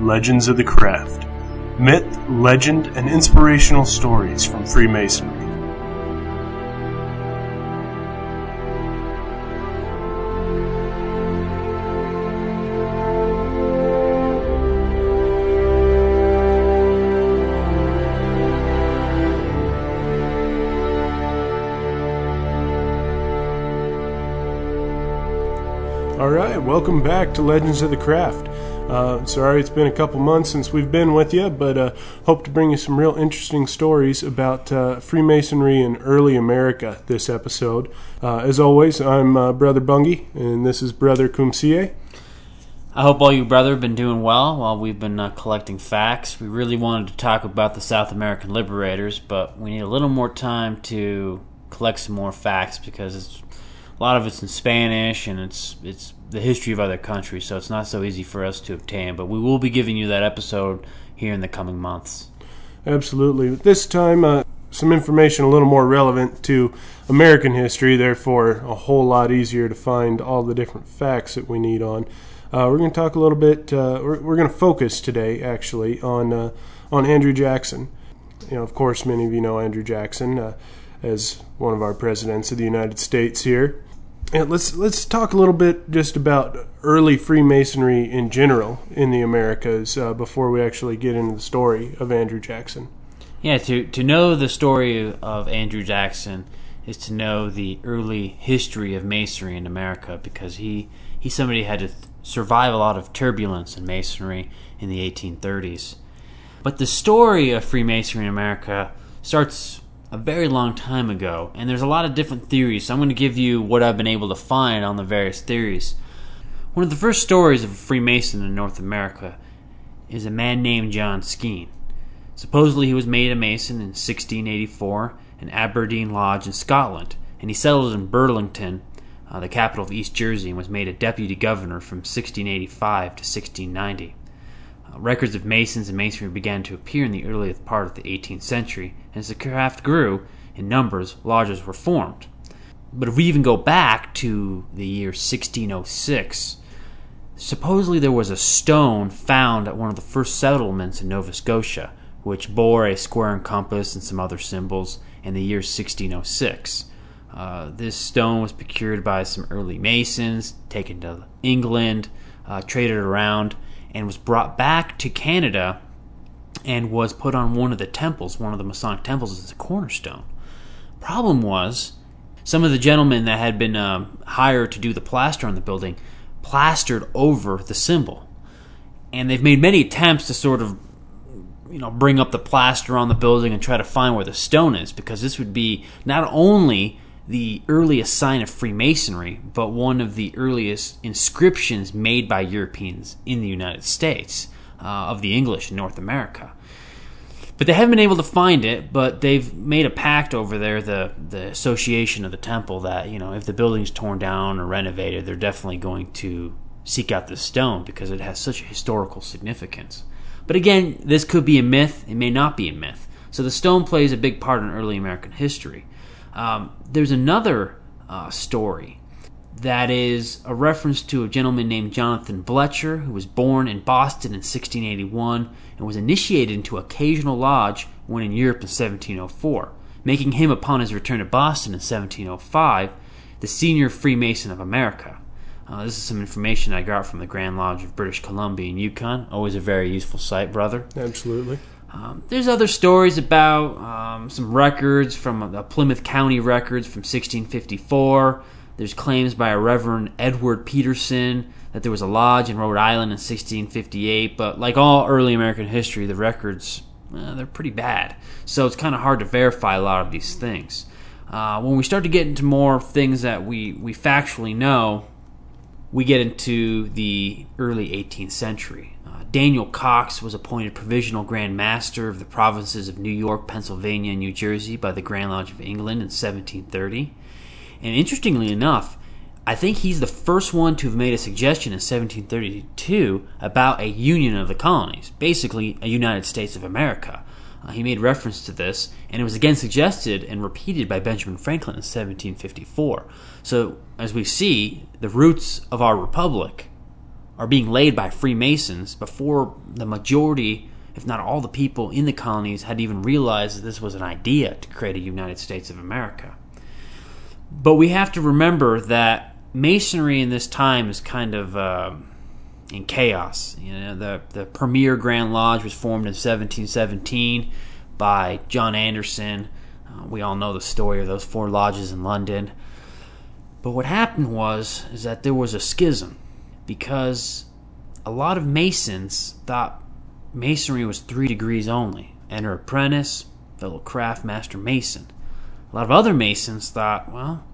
Legends of the Craft Myth, legend, and inspirational stories from Freemasonry. All right, welcome back to Legends of the Craft. Uh, sorry, it's been a couple months since we've been with you, but uh, hope to bring you some real interesting stories about uh, Freemasonry in early America this episode. Uh, as always, I'm uh, Brother Bungie, and this is Brother Kumsie. I hope all you brother have been doing well while we've been uh, collecting facts. We really wanted to talk about the South American liberators, but we need a little more time to collect some more facts because it's a lot of it's in Spanish and it's it's the history of other countries, so it's not so easy for us to obtain. But we will be giving you that episode here in the coming months. Absolutely. This time, uh, some information a little more relevant to American history, therefore, a whole lot easier to find all the different facts that we need on. Uh, we're going to talk a little bit, uh, we're, we're going to focus today, actually, on, uh, on Andrew Jackson. You know, of course, many of you know Andrew Jackson uh, as one of our presidents of the United States here. Let's let's talk a little bit just about early Freemasonry in general in the Americas uh, before we actually get into the story of Andrew Jackson. Yeah, to to know the story of Andrew Jackson is to know the early history of Masonry in America because he he's somebody had to th- survive a lot of turbulence in Masonry in the 1830s. But the story of Freemasonry in America starts a very long time ago, and there's a lot of different theories. So I'm going to give you what I've been able to find on the various theories. One of the first stories of a Freemason in North America is a man named John Skene. Supposedly, he was made a Mason in 1684 in Aberdeen Lodge in Scotland, and he settled in Burlington, uh, the capital of East Jersey, and was made a deputy governor from 1685 to 1690. Uh, records of Masons and Masonry began to appear in the earliest part of the 18th century, and as the craft grew in numbers, lodges were formed. But if we even go back to the year 1606, supposedly there was a stone found at one of the first settlements in Nova Scotia, which bore a square and compass and some other symbols in the year 1606. Uh, this stone was procured by some early Masons, taken to England, uh, traded around, and was brought back to Canada and was put on one of the temples, one of the Masonic temples, as a cornerstone. Problem was, some of the gentlemen that had been um, hired to do the plaster on the building plastered over the symbol. And they've made many attempts to sort of you know bring up the plaster on the building and try to find where the stone is because this would be not only the earliest sign of Freemasonry, but one of the earliest inscriptions made by Europeans in the United States uh, of the English in North America. But they haven't been able to find it, but they've made a pact over there, the, the association of the temple, that, you know, if the building's torn down or renovated, they're definitely going to seek out this stone because it has such a historical significance. But again, this could be a myth, it may not be a myth. So the stone plays a big part in early American history. Um, there's another uh, story that is a reference to a gentleman named Jonathan Belcher, who was born in Boston in 1681 and was initiated into occasional lodge when in Europe in 1704, making him, upon his return to Boston in 1705, the senior Freemason of America. Uh, this is some information I got from the Grand Lodge of British Columbia in Yukon. Always a very useful site, brother. Absolutely. Um, there's other stories about um, some records from the Plymouth County records from 1654. There's claims by a Reverend Edward Peterson that there was a lodge in Rhode Island in 1658. But like all early American history, the records uh, they're pretty bad, so it's kind of hard to verify a lot of these things. Uh, when we start to get into more things that we, we factually know, we get into the early 18th century. Daniel Coxe was appointed provisional Grand Master of the provinces of New York, Pennsylvania, and New Jersey by the Grand Lodge of England in 1730. And interestingly enough, I think he's the first one to have made a suggestion in 1732 about a union of the colonies, basically a United States of America. Uh, he made reference to this, and it was again suggested and repeated by Benjamin Franklin in 1754. So, as we see, the roots of our republic are being laid by Freemasons before the majority, if not all the people in the colonies, had even realized that this was an idea to create a United States of America. But we have to remember that Masonry in this time is kind of uh, in chaos. You know, the the premier Grand Lodge was formed in 1717 by John Anderson. Uh, we all know the story of those four lodges in London. But what happened was is that there was a schism because a lot of Masons thought Masonry was three degrees only: enter apprentice, fellow craft master mason. A lot of other Masons thought, well,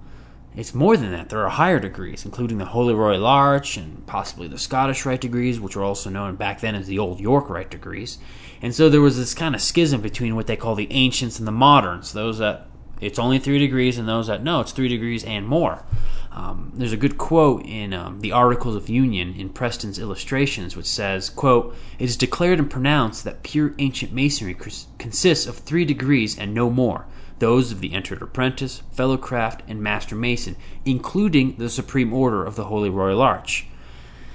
it's more than that. There are higher degrees, including the Holy Royal Arch and possibly the Scottish Rite degrees, which were also known back then as the Old York Rite degrees. And so there was this kind of schism between what they call the ancients and the moderns, those that it's only three degrees, and those that no, it's three degrees and more. Um, there's a good quote in um, the Articles of Union in Preston's Illustrations, which says, quote, It is declared and pronounced that pure ancient masonry consists of three degrees and no more those of the entered apprentice, fellow craft, and master mason, including the supreme order of the Holy Royal Arch.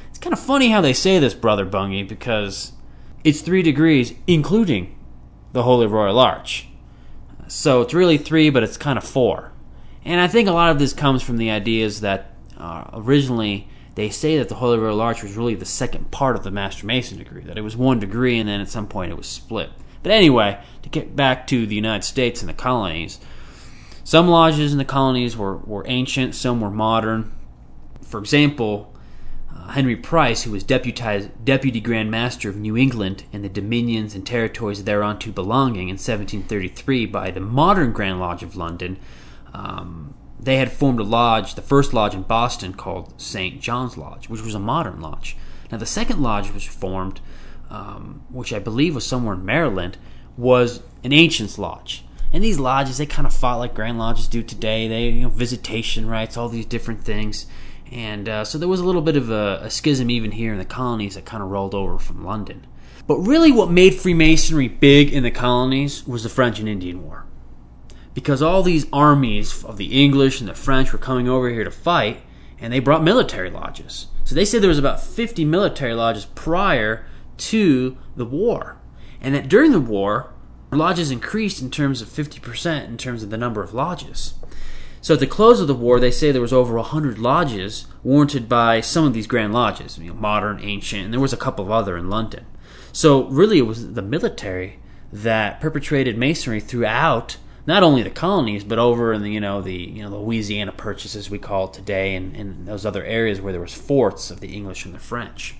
It's kind of funny how they say this, Brother Bungie, because it's three degrees, including the Holy Royal Arch. So it's really three, but it's kind of four. And I think a lot of this comes from the ideas that uh, originally they say that the Holy Royal Arch was really the second part of the Master Mason degree, that it was one degree and then at some point it was split. But anyway, to get back to the United States and the colonies, some lodges in the colonies were, were ancient, some were modern. For example, uh, Henry Price, who was Deputy Grand Master of New England and the dominions and territories thereunto belonging in 1733 by the modern Grand Lodge of London, um, they had formed a lodge, the first lodge in Boston called St. John's Lodge, which was a modern lodge. Now, the second lodge was formed um, which I believe was somewhere in Maryland, was an ancient's lodge. And these lodges, they kind of fought like grand lodges do today. They, you know, visitation rights, all these different things. And uh, so there was a little bit of a, a schism even here in the colonies that kind of rolled over from London. But really, what made Freemasonry big in the colonies was the French and Indian War. Because all these armies of the English and the French were coming over here to fight, and they brought military lodges. So they said there was about 50 military lodges prior to the war. And that during the war, lodges increased in terms of 50% in terms of the number of lodges. So at the close of the war, they say there was over 100 lodges warranted by some of these grand lodges, you know, modern, ancient, and there was a couple of other in London. So really it was the military that perpetrated masonry throughout not only the colonies but over in the you know the you know Louisiana Purchase as we call it today and, and those other areas where there was forts of the English and the French.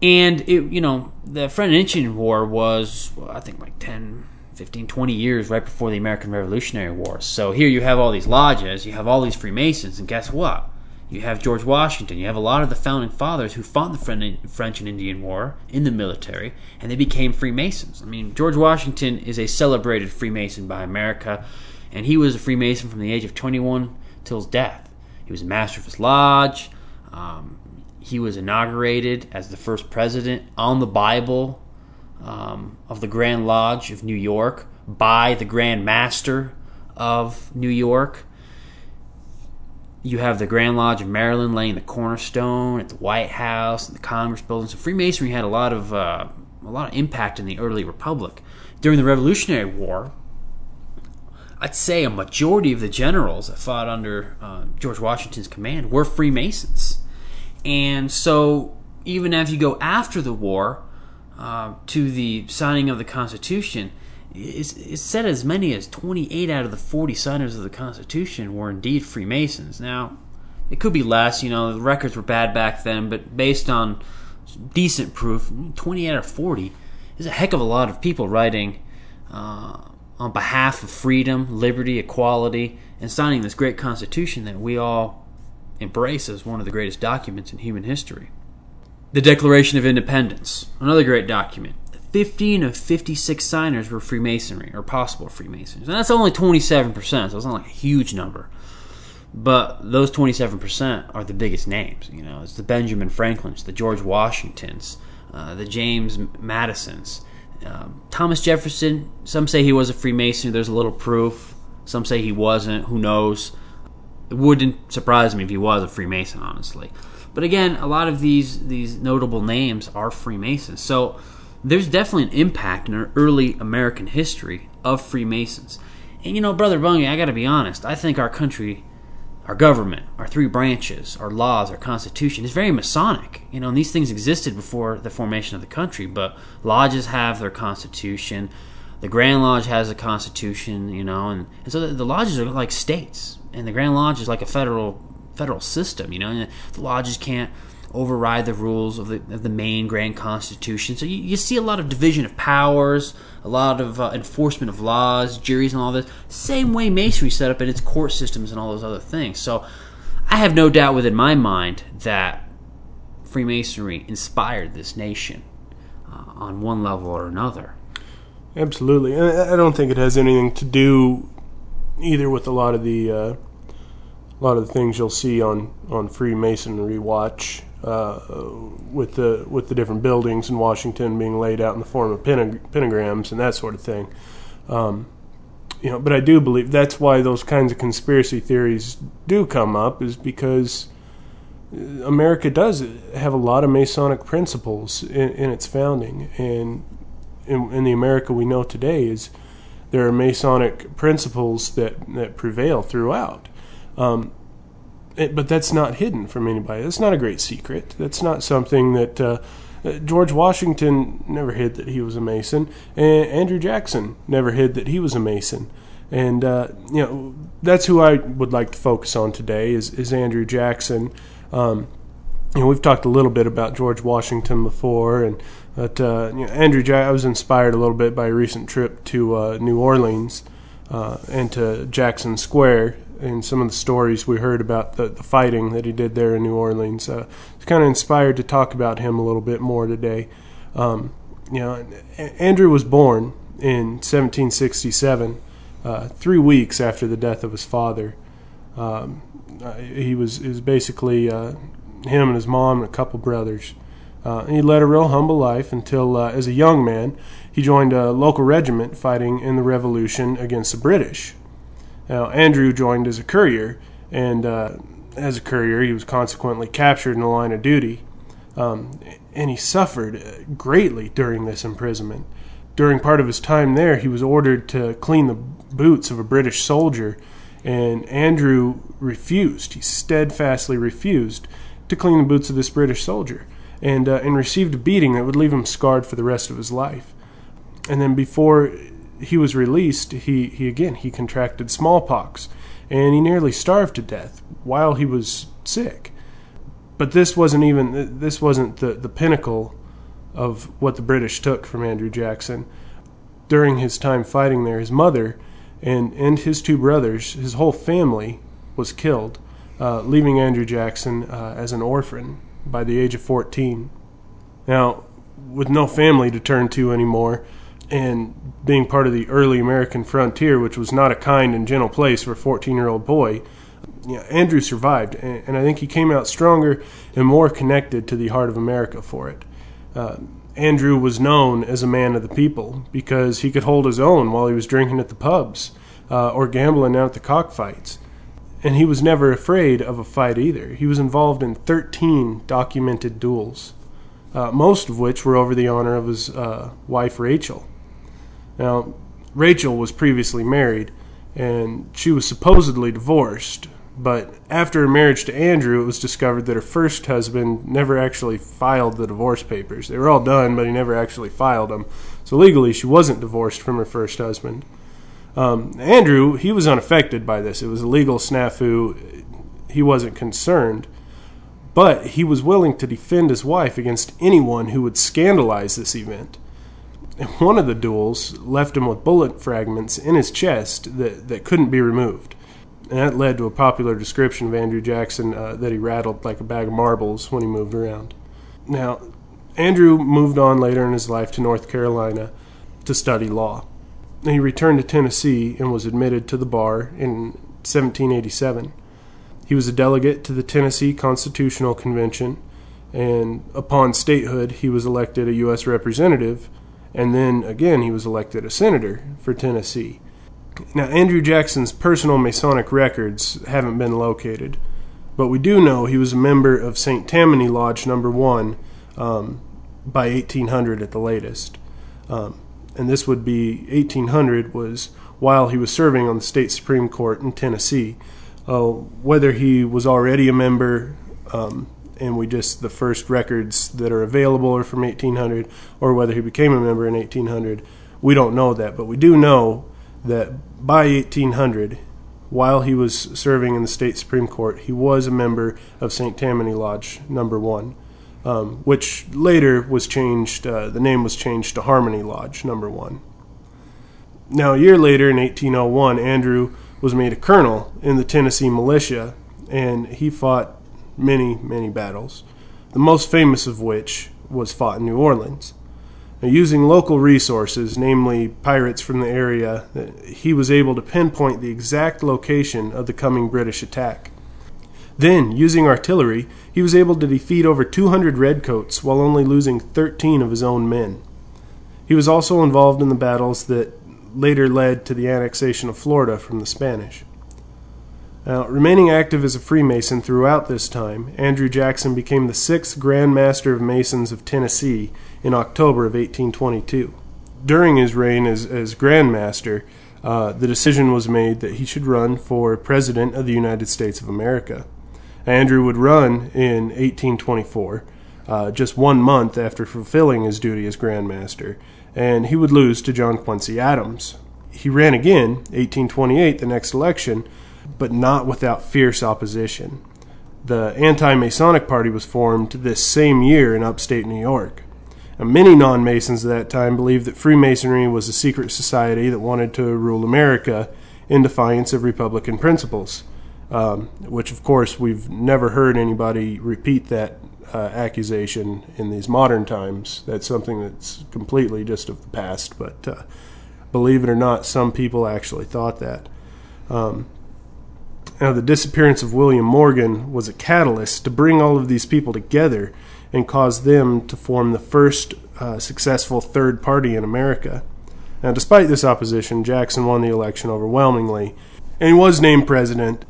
And it, you know, the French and Indian War was, well, I think, like 10, 15, 20 years right before the American Revolutionary War. So here you have all these lodges, you have all these Freemasons, and guess what? You have George Washington. You have a lot of the founding fathers who fought the French and Indian War in the military, and they became Freemasons. I mean, George Washington is a celebrated Freemason by America, and he was a Freemason from the age of 21 till his death. He was a master of his lodge. Um, he was inaugurated as the first president on the Bible um, of the Grand Lodge of New York by the Grand Master of New York. You have the Grand Lodge of Maryland laying the cornerstone at the White House and the Congress building. So Freemasonry had a lot of uh, a lot of impact in the early republic. During the Revolutionary War, I'd say a majority of the generals that fought under uh, George Washington's command were Freemasons. And so, even as you go after the war uh, to the signing of the Constitution, it's, said as many as 28 out of the 40 signers of the Constitution were indeed Freemasons. Now, it could be less, you know, the records were bad back then, but based on decent proof, 28 out of 40 is a heck of a lot of people writing uh, on behalf of freedom, liberty, equality, and signing this great Constitution that we all embrace as one of the greatest documents in human history. The Declaration of Independence, another great document. 15 of 56 signers were Freemasonry, or possible Freemasons. And that's only 27%, so it's not like a huge number. But those 27% are the biggest names. You know, it's the Benjamin Franklins, the George Washingtons, uh, the James Madisons. Um, Thomas Jefferson, some say he was a Freemason. There's a little proof. Some say he wasn't. Who knows? It wouldn't surprise me if he was a Freemason, honestly. But again, a lot of these these notable names are Freemasons. So there's definitely an impact in early American history of Freemasons. And you know, brother Bungie, I got to be honest. I think our country, our government, our three branches, our laws, our constitution is very Masonic. You know, and these things existed before the formation of the country. But lodges have their constitution. The Grand Lodge has a constitution. You know, and, and so the, the lodges are like states, and the Grand Lodge is like a federal federal system. You know, the lodges can't override the rules of the, of the main grand constitution. So you, you see a lot of division of powers, a lot of uh, enforcement of laws, juries, and all this. Same way Masonry set up in its court systems and all those other things. So I have no doubt within my mind that Freemasonry inspired this nation uh, on one level or another. Absolutely. I don't think it has anything to do either with a lot of the uh, a lot of the things you'll see on on Freemasonry Watch uh, with the with the different buildings in Washington being laid out in the form of pentagrams and that sort of thing. Um, you know, but I do believe that's why those kinds of conspiracy theories do come up is because America does have a lot of Masonic principles in, in its founding, and in, in, the America we know today is there are Masonic principles that that prevail throughout. Um, it, but that's not hidden from anybody. That's not a great secret. That's not something that uh, George Washington never hid that he was a Mason, and Andrew Jackson never hid that he was a Mason. And uh, you know that's who I would like to focus on today is is Andrew Jackson. Um, you know, we've talked a little bit about George Washington before, and but uh, you know, Andrew, I was inspired a little bit by a recent trip to uh, New Orleans uh, and to Jackson Square and some of the stories we heard about the, the fighting that he did there in New Orleans. Uh, it's kind of inspired to talk about him a little bit more today. Um, you know, Andrew was born in 1767, uh, three weeks after the death of his father. Um, uh, he was, was basically uh, him and his mom and a couple brothers. Uh, he led a real humble life until, uh, as a young man, he joined a local regiment fighting in the Revolution against the British. Now, Andrew joined as a courier, and uh, as a courier, he was consequently captured in the line of duty. Um, and he suffered greatly during this imprisonment. During part of his time there, he was ordered to clean the boots of a British soldier, and Andrew refused. He steadfastly refused to clean the boots of this British soldier, and uh, and received a beating that would leave him scarred for the rest of his life. And then before he was released, he, he again he contracted smallpox, and he nearly starved to death while he was sick. But this wasn't even this wasn't the, the pinnacle of what the British took from Andrew Jackson. During his time fighting there, his mother and and his two brothers, his whole family was killed, uh, leaving Andrew Jackson uh, as an orphan by the age of 14. Now, with no family to turn to anymore, and being part of the early American frontier, which was not a kind and gentle place for a 14 year old boy, you know, Andrew survived, and, I think he came out stronger and more connected to the heart of America for it. Uh, Andrew was known as a man of the people because he could hold his own while he was drinking at the pubs uh, or gambling out at the cockfights. And he was never afraid of a fight either. He was involved in 13 documented duels, uh, most of which were over the honor of his uh, wife Rachel. Now, Rachel was previously married, and she was supposedly divorced, but after her marriage to Andrew, it was discovered that her first husband never actually filed the divorce papers. They were all done, but he never actually filed them. So legally, she wasn't divorced from her first husband. Um, Andrew, he was unaffected by this. It was a legal snafu. He wasn't concerned. But he was willing to defend his wife against anyone who would scandalize this event one of the duels left him with bullet fragments in his chest that, that couldn't be removed. And that led to a popular description of Andrew Jackson uh, that he rattled like a bag of marbles when he moved around. Now, Andrew moved on later in his life to North Carolina to study law. He returned to Tennessee and was admitted to the bar in 1787. He was a delegate to the Tennessee Constitutional Convention, and upon statehood, he was elected a U.S. representative and then again he was elected a senator for Tennessee. Now, Andrew Jackson's personal Masonic records haven't been located, but we do know he was a member of St. Tammany Lodge Number One um, by 1800 at the latest, um, and this would be 1800 was while he was serving on the state supreme court in Tennessee. Uh, whether he was already a member, um, and we just the first records that are available are from 1800, or whether he became a member in 1800, we don't know that. But we do know that by 1800, while he was serving in the state supreme court, he was a member of St. Tammany Lodge Number One, um, which later was changed. Uh, the name was changed to Harmony Lodge Number One. Now, a year later, in 1801, Andrew was made a colonel in the Tennessee militia, and he fought many, many battles, the most famous of which was fought in New Orleans. Now, using local resources, namely pirates from the area, uh, he was able to pinpoint the exact location of the coming British attack. Then, using artillery, he was able to defeat over 200 redcoats while only losing 13 of his own men. He was also involved in the battles that later led to the annexation of Florida from the Spanish. Now, remaining active as a Freemason throughout this time, Andrew Jackson became the sixth Grand Master of Masons of Tennessee in October of 1822. During his reign as, as Grand Master, uh, the decision was made that he should run for President of the United States of America. Andrew would run in 1824, uh, just one month after fulfilling his duty as Grand Master, and he would lose to John Quincy Adams. He ran again, 1828, the next election, but not without fierce opposition. The Anti Masonic Party was formed this same year in upstate New York. Many non Masons at that time believed that Freemasonry was a secret society that wanted to rule America in defiance of Republican principles, um, which, of course, we've never heard anybody repeat that uh, accusation in these modern times. That's something that's completely just of the past, but uh, believe it or not, some people actually thought that. Um, now, the disappearance of William Morgan was a catalyst to bring all of these people together and cause them to form the first uh, successful third party in America. Now, despite this opposition, Jackson won the election overwhelmingly and was named president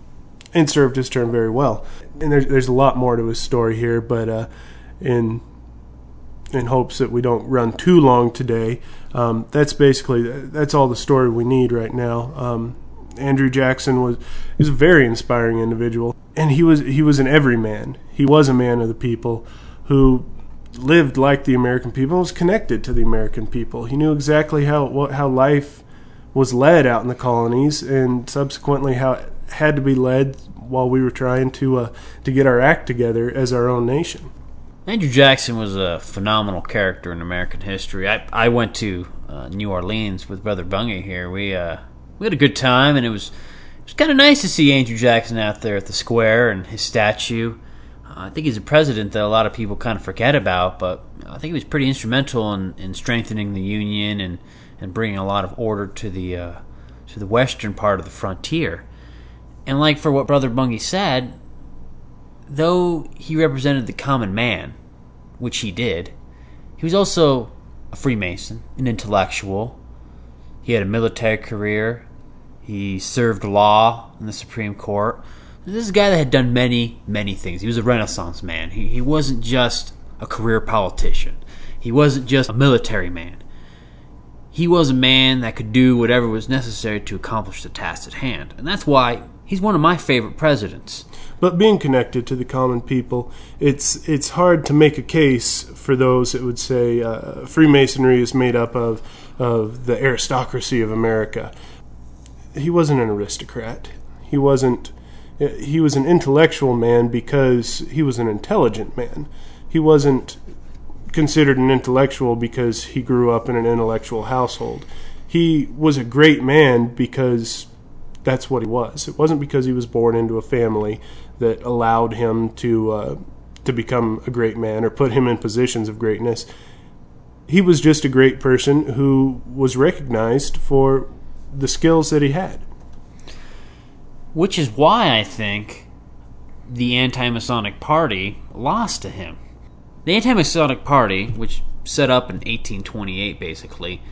and served his term very well. And there's there's a lot more to his story here, but uh, in in hopes that we don't run too long today, um, that's basically that's all the story we need right now. Um, Andrew Jackson was is a very inspiring individual, and he was he was an everyman. He was a man of the people who lived like the American people, was connected to the American people. He knew exactly how what, how life was led out in the colonies, and subsequently how it had to be led while we were trying to uh, to get our act together as our own nation. Andrew Jackson was a phenomenal character in American history. I I went to uh, New Orleans with Brother Bungy here. We uh, we had a good time, and it was it was kind of nice to see Andrew Jackson out there at the square and his statue. Uh, I think he's a president that a lot of people kind of forget about, but I think he was pretty instrumental in, in strengthening the Union and, and bringing a lot of order to the uh, to the western part of the frontier. And like for what Brother Bungy said, though he represented the common man, which he did, he was also a Freemason, an intellectual. He had a military career, he served law in the Supreme Court. This is a guy that had done many, many things. He was a Renaissance man. He, he wasn't just a career politician, he wasn't just a military man. He was a man that could do whatever was necessary to accomplish the task at hand. And that's why he's one of my favorite presidents. But being connected to the common people, it's it's hard to make a case for those that would say uh, Freemasonry is made up of of the aristocracy of America he wasn't an aristocrat. He wasn't. He was an intellectual man because he was an intelligent man. He wasn't considered an intellectual because he grew up in an intellectual household. He was a great man because that's what he was. It wasn't because he was born into a family that allowed him to uh, to become a great man or put him in positions of greatness. He was just a great person who was recognized for the skills that he had. Which is why I think the Anti Masonic Party lost to him. The Anti Masonic Party, which set up in 1828 basically,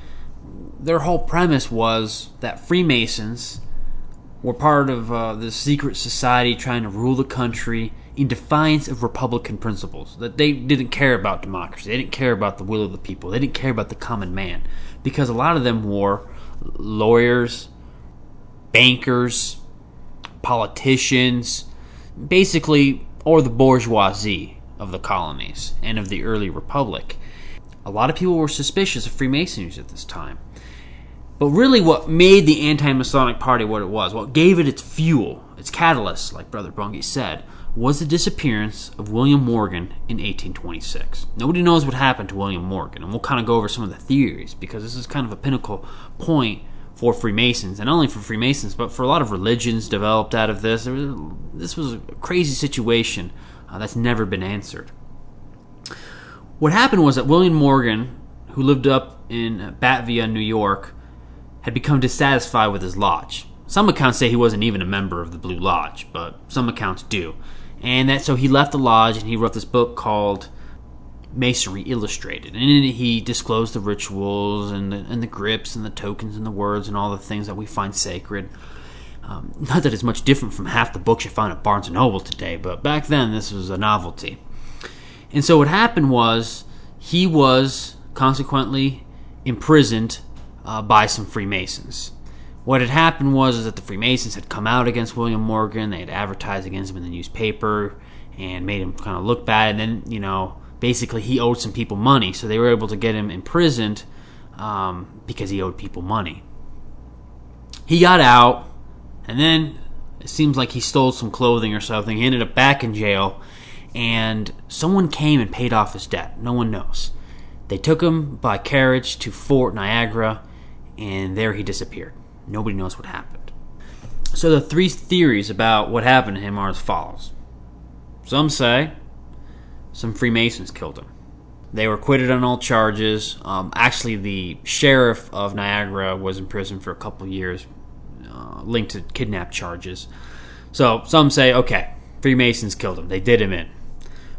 their whole premise was that Freemasons were part of uh, secret society trying to rule the country in defiance of Republican principles. That they didn't care about democracy, they didn't care about the will of the people, they didn't care about the common man, because a lot of them were lawyers, bankers, politicians, basically, or the bourgeoisie of the colonies and of the early republic. A lot of people were suspicious of Freemasonry at this time. But really, what made the anti Masonic Party what it was, what gave it its fuel, its catalyst, like Brother Bungay said, was the disappearance of William Morgan in 1826. Nobody knows what happened to William Morgan, and we'll kind of go over some of the theories because this is kind of a pinnacle point for Freemasons, and not only for Freemasons, but for a lot of religions developed out of this. This was a crazy situation uh, that's never been answered. What happened was that William Morgan, who lived up in Batavia, New York, had become dissatisfied with his lodge. Some accounts say he wasn't even a member of the Blue Lodge, but some accounts do. And that so he left the lodge and he wrote this book called Masonry Illustrated. And in it he disclosed the rituals and the, and the grips and the tokens and the words and all the things that we find sacred. Um, not that it's much different from half the books you find at Barnes & Noble today, but back then this was a novelty. And so what happened was he was consequently imprisoned uh, by some Freemasons. What had happened was that the Freemasons had come out against William Morgan. They had advertised against him in the newspaper and made him kind of look bad. And then, you know, basically he owed some people money, so they were able to get him imprisoned um, because he owed people money. He got out, and then it seems like he stole some clothing or something. He ended up back in jail, and someone came and paid off his debt. No one knows. They took him by carriage to Fort Niagara and there he disappeared. Nobody knows what happened. So the three theories about what happened to him are as follows. Some say some Freemasons killed him. They were acquitted on all charges. Um, actually, the sheriff of Niagara was in prison for a couple years, uh, linked to kidnap charges. So some say, okay, Freemasons killed him. They did him in.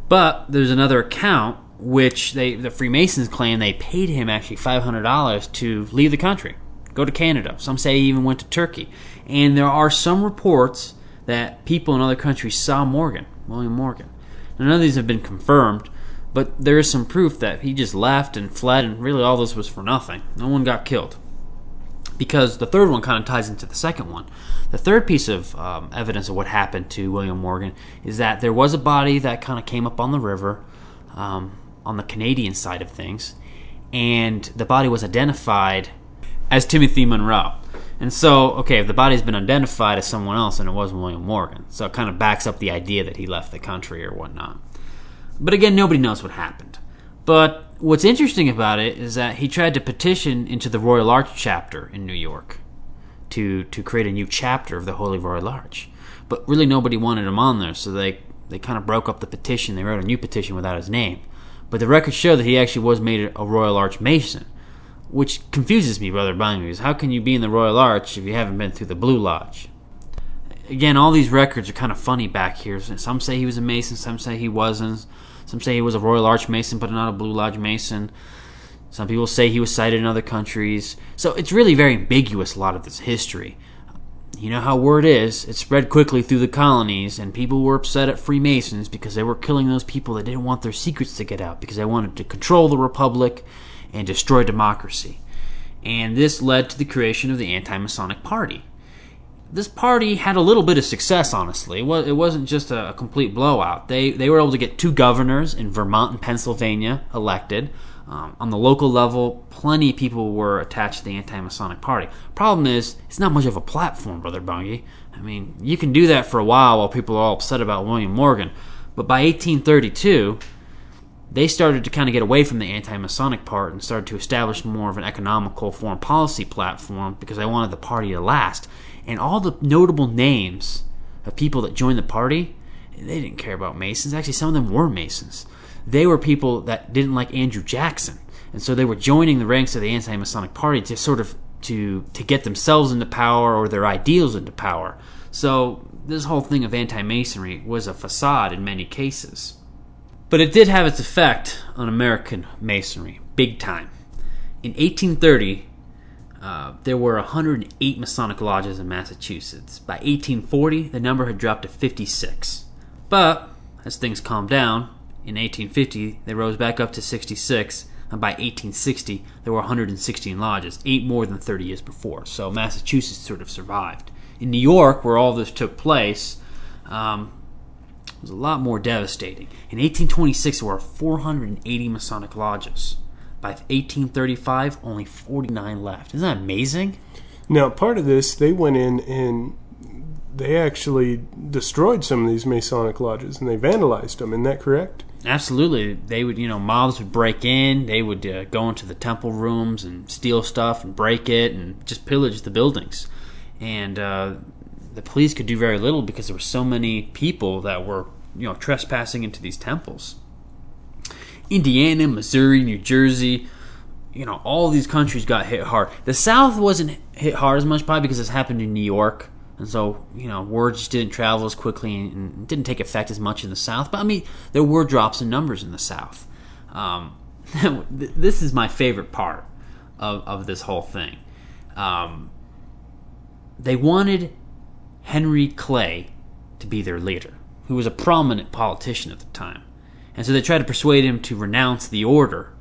But there's another account which they the Freemasons claim they paid him actually five hundred dollars to leave the country, go to Canada. Some say he even went to Turkey, and there are some reports that people in other countries saw Morgan, William Morgan. None of these have been confirmed, but there is some proof that he just left and fled, and really all this was for nothing. No one got killed. Because the third one kind of ties into the second one. The third piece of um, evidence of what happened to William Morgan is that there was a body that kind of came up on the river. Um, on the Canadian side of things, and the body was identified as Timothy Monroe. And so, okay, if the body's been identified as someone else, and it was William Morgan, so it kind of backs up the idea that he left the country or whatnot. But again, nobody knows what happened. But what's interesting about it is that he tried to petition into the Royal Arch chapter in New York to to create a new chapter of the Holy Royal Arch. But really, nobody wanted him on there, so they they kind of broke up the petition. They wrote a new petition without his name. But the records show that he actually was made a Royal Arch Mason, which confuses me, Brother Bungay. How can you be in the Royal Arch if you haven't been through the Blue Lodge? Again, all these records are kind of funny back here. Some say he was a Mason, some say he wasn't. Some say he was a Royal Arch Mason, but not a Blue Lodge Mason. Some people say he was cited in other countries. So it's really very ambiguous, a lot of this history. You know how word is, it spread quickly through the colonies, and people were upset at Freemasons because they were killing those people that didn't want their secrets to get out, because they wanted to control the Republic and destroy democracy. And this led to the creation of the Anti Masonic Party. This party had a little bit of success, honestly. It wasn't just a complete blowout. They, they were able to get two governors in Vermont and Pennsylvania elected. Um, on the local level, plenty of people were attached to the anti-Masonic Party. Problem is, it's not much of a platform, Brother Bungay. I mean, you can do that for a while while people are all upset about William Morgan, but by 1832, they started to kind of get away from the anti-Masonic part and started to establish more of an economical foreign policy platform because they wanted the party to last. And all the notable names of people that joined the party, they didn't care about Masons. Actually, some of them were Masons they were people that didn't like Andrew Jackson, and so they were joining the ranks of the anti-Masonic Party to sort of to to get themselves into power or their ideals into power. So this whole thing of anti-Masonry was a facade in many cases, but it did have its effect on American Masonry, big time. In 1830, uh, there were 108 Masonic lodges in Massachusetts. By 1840, the number had dropped to 56. But as things calmed down, in 1850 they rose back up to 66, and by 1860 there were 116 lodges, eight more than 30 years before. So Massachusetts sort of survived. In New York, where all this took place, um, was a lot more devastating. In 1826, there were 480 Masonic lodges. By 1835, only 49 left. Isn't that amazing? Now, part of this, they went in and they actually destroyed some of these Masonic lodges and they vandalized them. Isn't that correct? Absolutely. They would, you know, mobs would break in. They would uh, go into the temple rooms and steal stuff and break it and just pillage the buildings. And uh, the police could do very little because there were so many people that were, you know, trespassing into these temples. Indiana, Missouri, New Jersey, you know, all these countries got hit hard. The South wasn't hit hard as much, probably because this happened in New York, and so you know, word just didn't travel as quickly and didn't take effect as much in the South. But I mean, there were drops in numbers in the South. Um, this is my favorite part of, of this whole thing. Um, they wanted Henry Clay to be their leader, who was a prominent politician at the time. And so they tried to persuade him to renounce the order.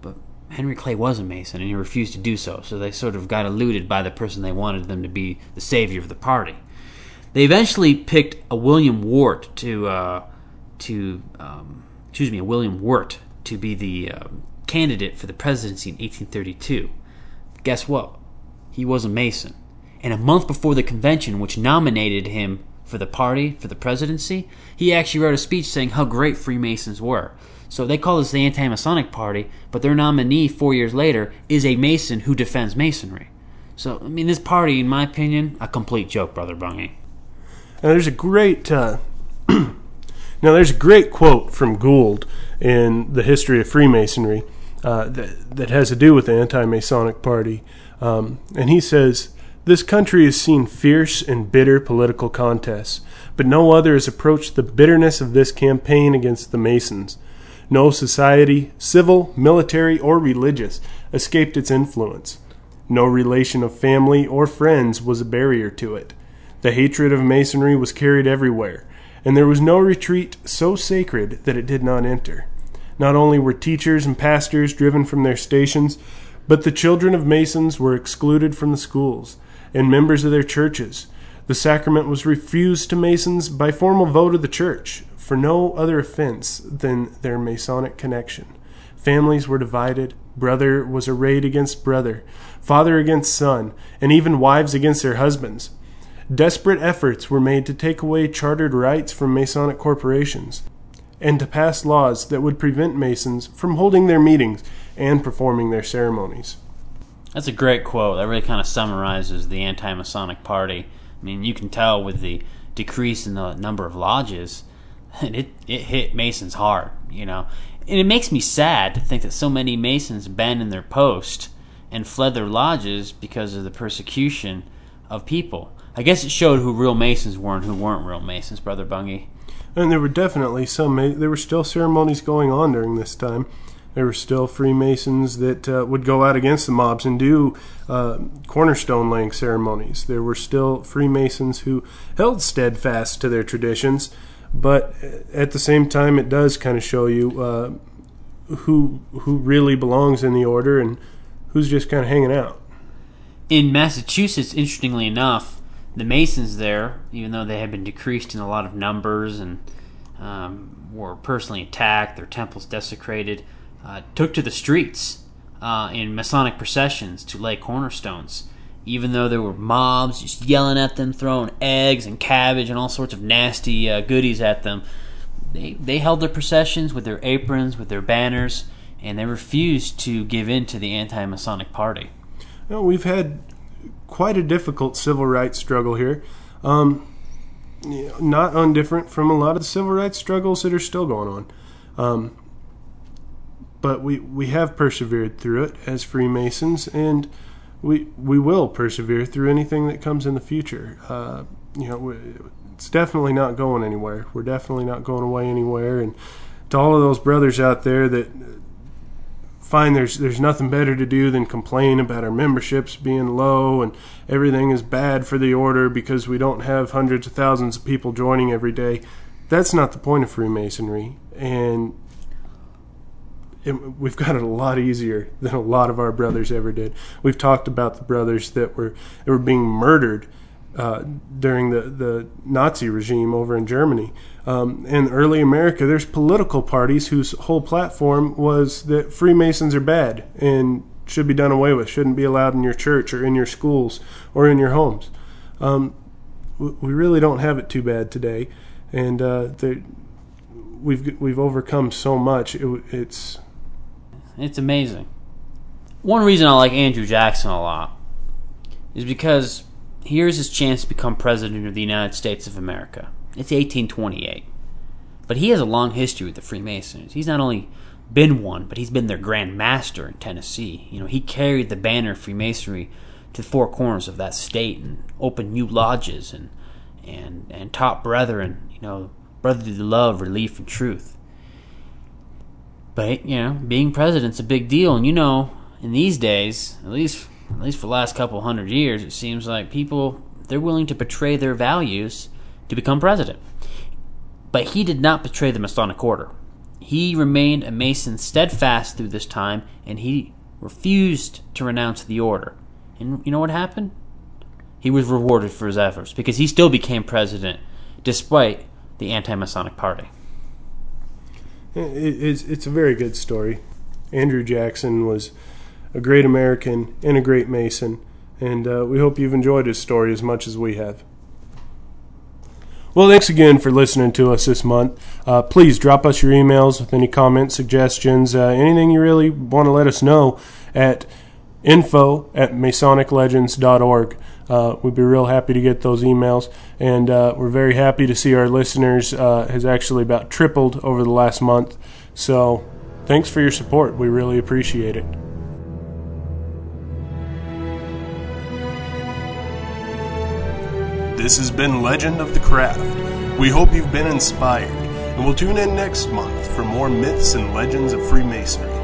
But Henry Clay was a Mason, and he refused to do so. So they sort of got eluded by the person they wanted them to be the savior of the party. They eventually picked a William Wirt to, uh, to um, excuse me, a William Wirt to be the uh, candidate for the presidency in 1832. Guess what? He was a Mason. And a month before the convention, which nominated him for the party, for the presidency, he actually wrote a speech saying how great Freemasons were. So they call this the anti Masonic Party, but their nominee four years later is a Mason who defends Masonry. So, I mean, this party, in my opinion, a complete joke, Brother Bungie. Now, there's a great. Uh, now, there's a great quote from Gould in the history of Freemasonry uh, that, that has to do with the anti Masonic Party. Um, and he says, this country has seen fierce and bitter political contests, but no other has approached the bitterness of this campaign against the Masons. No society, civil, military, or religious, escaped its influence. No relation of family or friends was a barrier to it. The hatred of Masonry was carried everywhere, and there was no retreat so sacred that it did not enter. Not only were teachers and pastors driven from their stations, but the children of Masons were excluded from the schools and members of their churches. The sacrament was refused to Masons by formal vote of the church for no other offense than their Masonic connection. Families were divided, brother was arrayed against brother, father against son, and even wives against their husbands. Desperate efforts were made to take away chartered rights from Masonic corporations and to pass laws that would prevent Masons from holding their meetings and performing their ceremonies. That's a great quote. That really kind of summarizes the anti Masonic party. I mean, you can tell with the decrease in the number of lodges, it, it hit Masons hard, you know. And it makes me sad to think that so many Masons abandoned their post and fled their lodges because of the persecution of people. I guess it showed who real Masons were and who weren't real Masons, Brother Bungie. And there were definitely some, there were still ceremonies going on during this time. There were still Freemasons that uh, would go out against the mobs and do uh, cornerstone laying ceremonies. There were still Freemasons who held steadfast to their traditions, but at the same time, it does kind of show you uh, who who really belongs in the order and who's just kind of hanging out. In Massachusetts, interestingly enough, the Masons there, even though they had been decreased in a lot of numbers and um, were personally attacked, their temples desecrated uh, took to the streets uh, in Masonic processions to lay cornerstones. Even though there were mobs just yelling at them, throwing eggs and cabbage and all sorts of nasty uh, goodies at them, they, they held their processions with their aprons, with their banners, and they refused to give in to the anti Masonic party. We've had quite a difficult civil rights struggle here. Um, not undifferent from a lot of the civil rights struggles that are still going on. Um, but we, we have persevered through it as Freemasons, and we we will persevere through anything that comes in the future. Uh, you know, it's definitely not going anywhere. We're definitely not going away anywhere. And to all of those brothers out there that find there's there's nothing better to do than complain about our memberships being low and everything is bad for the order because we don't have hundreds of thousands of people joining every day. That's not the point of Freemasonry, and it, we've got it a lot easier than a lot of our brothers ever did. We've talked about the brothers that were that were being murdered uh, during the, the Nazi regime over in Germany. Um, in early America, there's political parties whose whole platform was that Freemasons are bad and should be done away with, shouldn't be allowed in your church or in your schools or in your homes. Um, we really don't have it too bad today, and uh, we've we've overcome so much. It, it's it's amazing. One reason I like Andrew Jackson a lot is because here's his chance to become president of the United States of America. It's 1828. But he has a long history with the Freemasons. He's not only been one, but he's been their Grand Master in Tennessee. You know, he carried the banner of Freemasonry to the four corners of that state and opened new lodges and and and taught brethren, you know, brotherly love, relief, and truth. But you know, being president's a big deal, and you know, in these days, at least at least for the last couple hundred years, it seems like people they're willing to betray their values to become president. But he did not betray the Masonic order. He remained a Mason steadfast through this time, and he refused to renounce the order. And you know what happened? He was rewarded for his efforts because he still became president despite the anti Masonic party. It's, it's a very good story. Andrew Jackson was a great American and a great Mason, and uh, we hope you've enjoyed his story as much as we have. Well, thanks again for listening to us this month. Uh, please drop us your emails with any comments, suggestions, uh, anything you really want to let us know at info at masoniclegends.org. Uh, we'd be real happy to get those emails, and uh, we're very happy to see our listeners uh, has actually about tripled over the last month. So, thanks for your support. We really appreciate it. This has been Legend of the Craft. We hope you've been inspired, and we'll tune in next month for more myths and legends of Freemasonry.